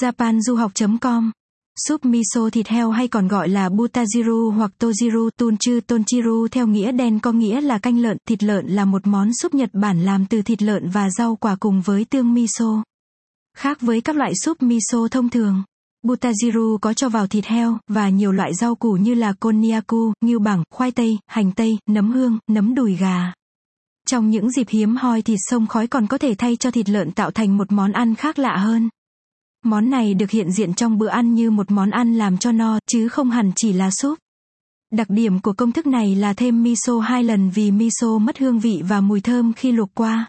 japanduhoc.com Súp miso thịt heo hay còn gọi là butajiru hoặc tojiru tunchu tonchiru theo nghĩa đen có nghĩa là canh lợn, thịt lợn là một món súp Nhật Bản làm từ thịt lợn và rau quả cùng với tương miso. Khác với các loại súp miso thông thường, butajiru có cho vào thịt heo và nhiều loại rau củ như là konnyaku, ngưu bảng, khoai tây, hành tây, nấm hương, nấm đùi gà. Trong những dịp hiếm hoi thịt sông khói còn có thể thay cho thịt lợn tạo thành một món ăn khác lạ hơn. Món này được hiện diện trong bữa ăn như một món ăn làm cho no, chứ không hẳn chỉ là súp. Đặc điểm của công thức này là thêm miso hai lần vì miso mất hương vị và mùi thơm khi luộc qua.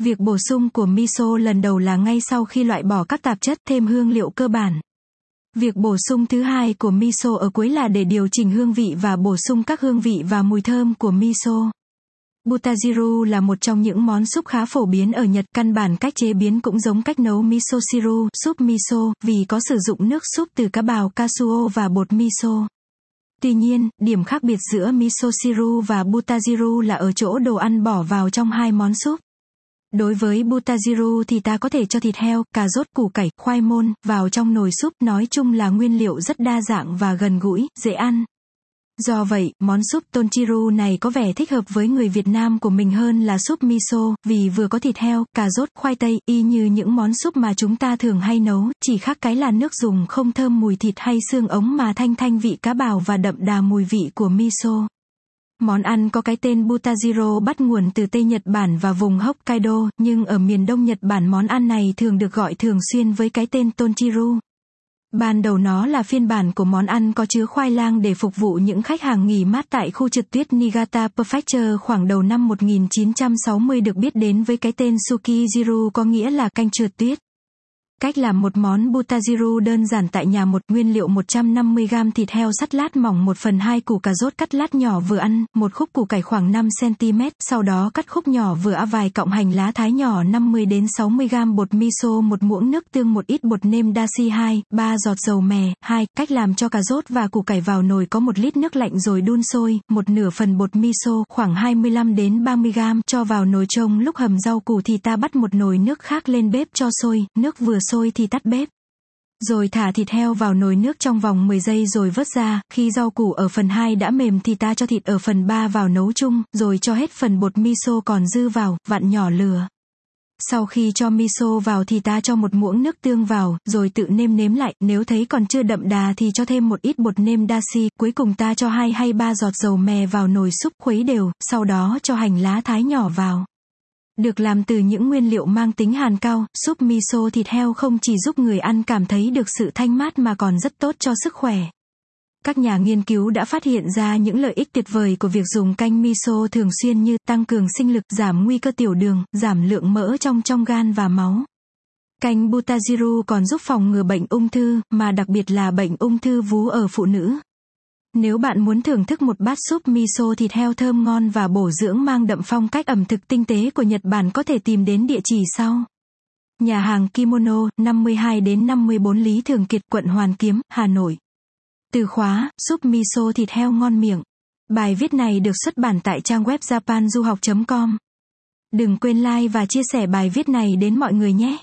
Việc bổ sung của miso lần đầu là ngay sau khi loại bỏ các tạp chất thêm hương liệu cơ bản. Việc bổ sung thứ hai của miso ở cuối là để điều chỉnh hương vị và bổ sung các hương vị và mùi thơm của miso. Butajiru là một trong những món súp khá phổ biến ở Nhật, căn bản cách chế biến cũng giống cách nấu miso siru, súp miso, vì có sử dụng nước súp từ cá bào Kasuo và bột miso. Tuy nhiên, điểm khác biệt giữa miso siru và butajiru là ở chỗ đồ ăn bỏ vào trong hai món súp. Đối với butajiru thì ta có thể cho thịt heo, cà rốt, củ cải, khoai môn vào trong nồi súp, nói chung là nguyên liệu rất đa dạng và gần gũi, dễ ăn. Do vậy, món súp tonchiru này có vẻ thích hợp với người Việt Nam của mình hơn là súp miso, vì vừa có thịt heo, cà rốt, khoai tây, y như những món súp mà chúng ta thường hay nấu, chỉ khác cái là nước dùng không thơm mùi thịt hay xương ống mà thanh thanh vị cá bào và đậm đà mùi vị của miso. Món ăn có cái tên Butajiro bắt nguồn từ Tây Nhật Bản và vùng Hokkaido, nhưng ở miền Đông Nhật Bản món ăn này thường được gọi thường xuyên với cái tên Tonchiru. Ban đầu nó là phiên bản của món ăn có chứa khoai lang để phục vụ những khách hàng nghỉ mát tại khu trượt tuyết Niigata Prefecture khoảng đầu năm 1960 được biết đến với cái tên Sukijiru có nghĩa là canh trượt tuyết. Cách làm một món butajiru đơn giản tại nhà một nguyên liệu 150g thịt heo sắt lát mỏng 1 phần 2 củ cà rốt cắt lát nhỏ vừa ăn, một khúc củ cải khoảng 5cm, sau đó cắt khúc nhỏ vừa á vài cọng hành lá thái nhỏ 50 đến 60g bột miso một muỗng nước tương một ít bột nêm dashi 2, 3 giọt dầu mè, 2, cách làm cho cà rốt và củ cải vào nồi có một lít nước lạnh rồi đun sôi, một nửa phần bột miso khoảng 25 đến 30g cho vào nồi trông lúc hầm rau củ thì ta bắt một nồi nước khác lên bếp cho sôi, nước vừa sôi thì tắt bếp. Rồi thả thịt heo vào nồi nước trong vòng 10 giây rồi vớt ra, khi rau củ ở phần 2 đã mềm thì ta cho thịt ở phần 3 vào nấu chung, rồi cho hết phần bột miso còn dư vào, vặn nhỏ lửa. Sau khi cho miso vào thì ta cho một muỗng nước tương vào, rồi tự nêm nếm lại, nếu thấy còn chưa đậm đà thì cho thêm một ít bột nêm dashi, cuối cùng ta cho 2 hay 3 giọt dầu mè vào nồi súp khuấy đều, sau đó cho hành lá thái nhỏ vào. Được làm từ những nguyên liệu mang tính hàn cao, súp miso thịt heo không chỉ giúp người ăn cảm thấy được sự thanh mát mà còn rất tốt cho sức khỏe. Các nhà nghiên cứu đã phát hiện ra những lợi ích tuyệt vời của việc dùng canh miso thường xuyên như tăng cường sinh lực, giảm nguy cơ tiểu đường, giảm lượng mỡ trong trong gan và máu. Canh butajiru còn giúp phòng ngừa bệnh ung thư, mà đặc biệt là bệnh ung thư vú ở phụ nữ. Nếu bạn muốn thưởng thức một bát súp miso thịt heo thơm ngon và bổ dưỡng mang đậm phong cách ẩm thực tinh tế của Nhật Bản có thể tìm đến địa chỉ sau. Nhà hàng Kimono, 52 đến 54 Lý Thường Kiệt, quận Hoàn Kiếm, Hà Nội. Từ khóa, súp miso thịt heo ngon miệng. Bài viết này được xuất bản tại trang web japanduhoc.com. Đừng quên like và chia sẻ bài viết này đến mọi người nhé.